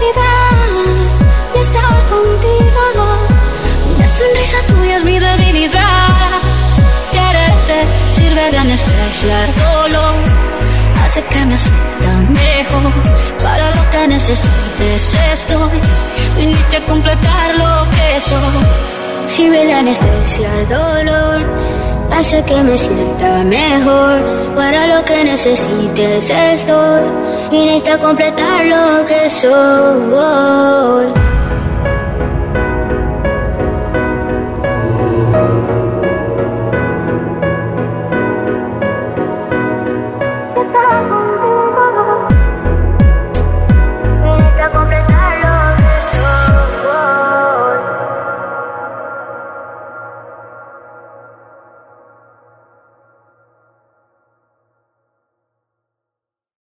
horas de estar contigo. Una sonrisa tuya es mi debilidad. Quererte sirve de anestesia el dolor. Hace que me sienta mejor. Para lo que necesites estoy. Viniste a completar lo que soy. Sirve de anestesia el dolor hace que me sienta mejor. Para lo que necesites estoy. Viniste a completar lo que soy.